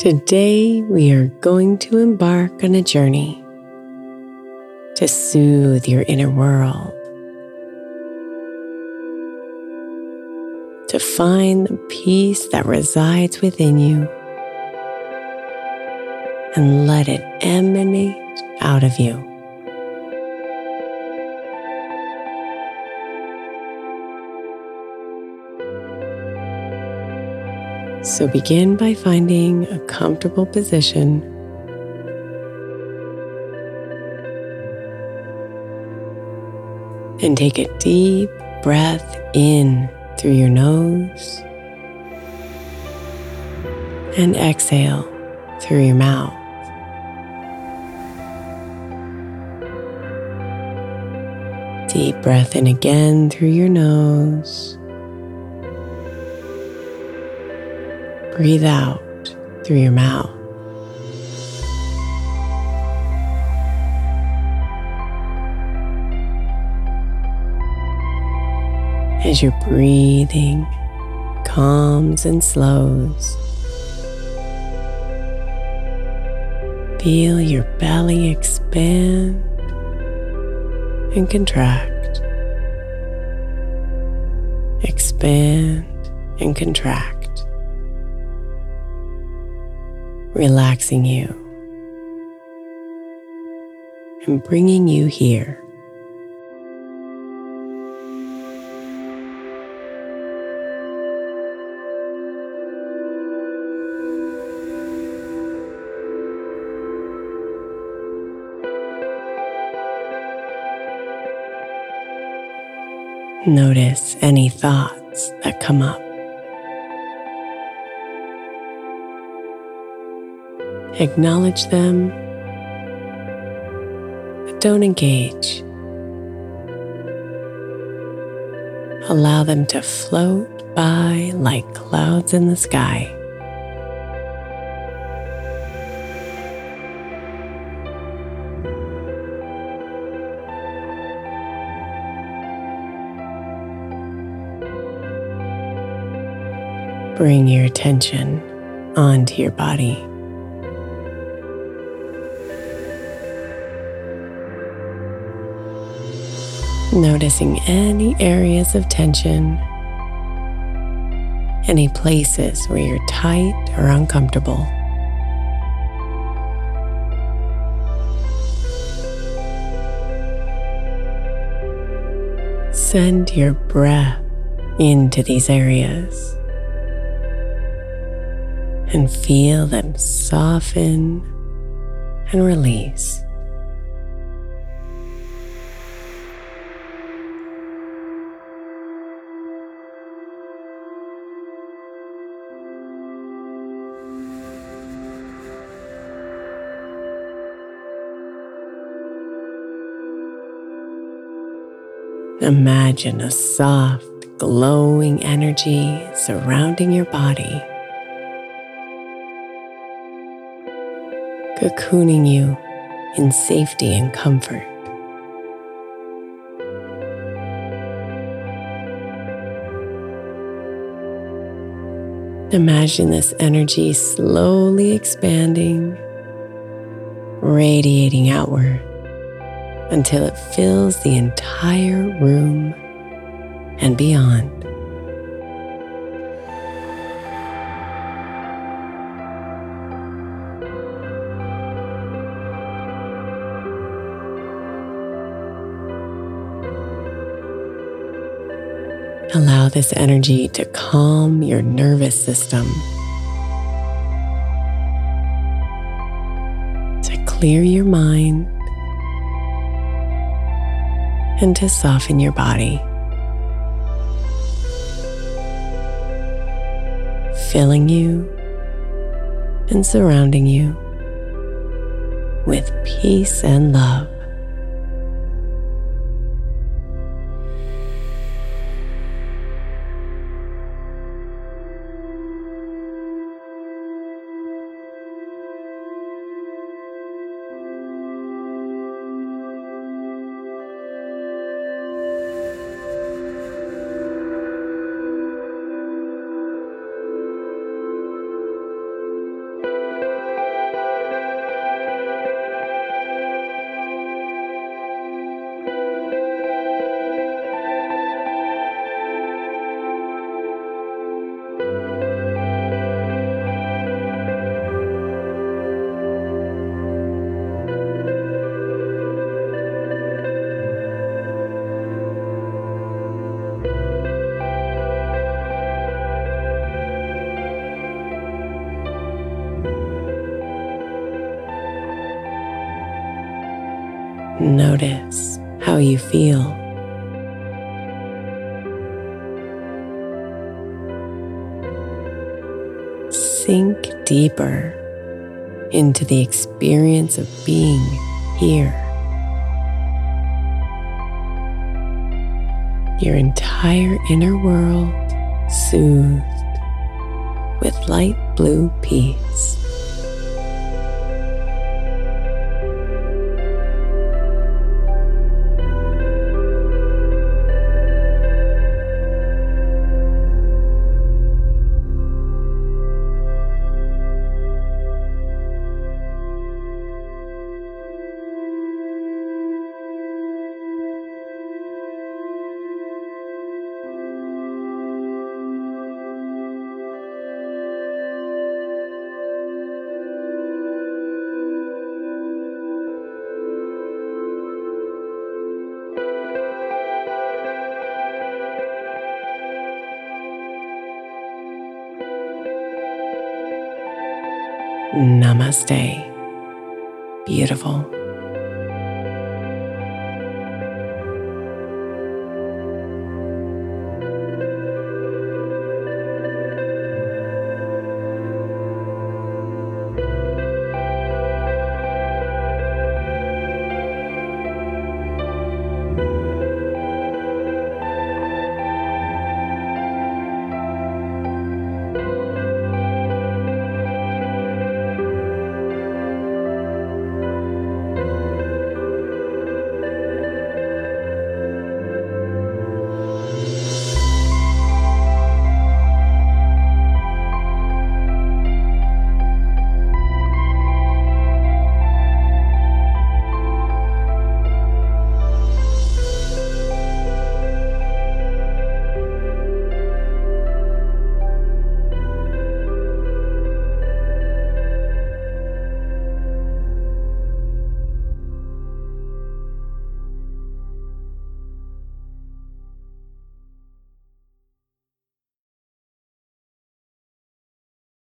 Today, we are going to embark on a journey to soothe your inner world, to find the peace that resides within you, and let it emanate out of you. So begin by finding a comfortable position. And take a deep breath in through your nose and exhale through your mouth. Deep breath in again through your nose. Breathe out through your mouth. As your breathing calms and slows, feel your belly expand and contract. Expand and contract. Relaxing you and bringing you here. Notice any thoughts that come up. Acknowledge them, but don't engage. Allow them to float by like clouds in the sky. Bring your attention onto your body. Noticing any areas of tension, any places where you're tight or uncomfortable. Send your breath into these areas and feel them soften and release. Imagine a soft, glowing energy surrounding your body, cocooning you in safety and comfort. Imagine this energy slowly expanding, radiating outward until it fills the entire room and beyond. Allow this energy to calm your nervous system, to clear your mind, and to soften your body. Filling you and surrounding you with peace and love. Notice how you feel. Sink deeper into the experience of being here. Your entire inner world soothed with light blue peace. Namaste. Beautiful.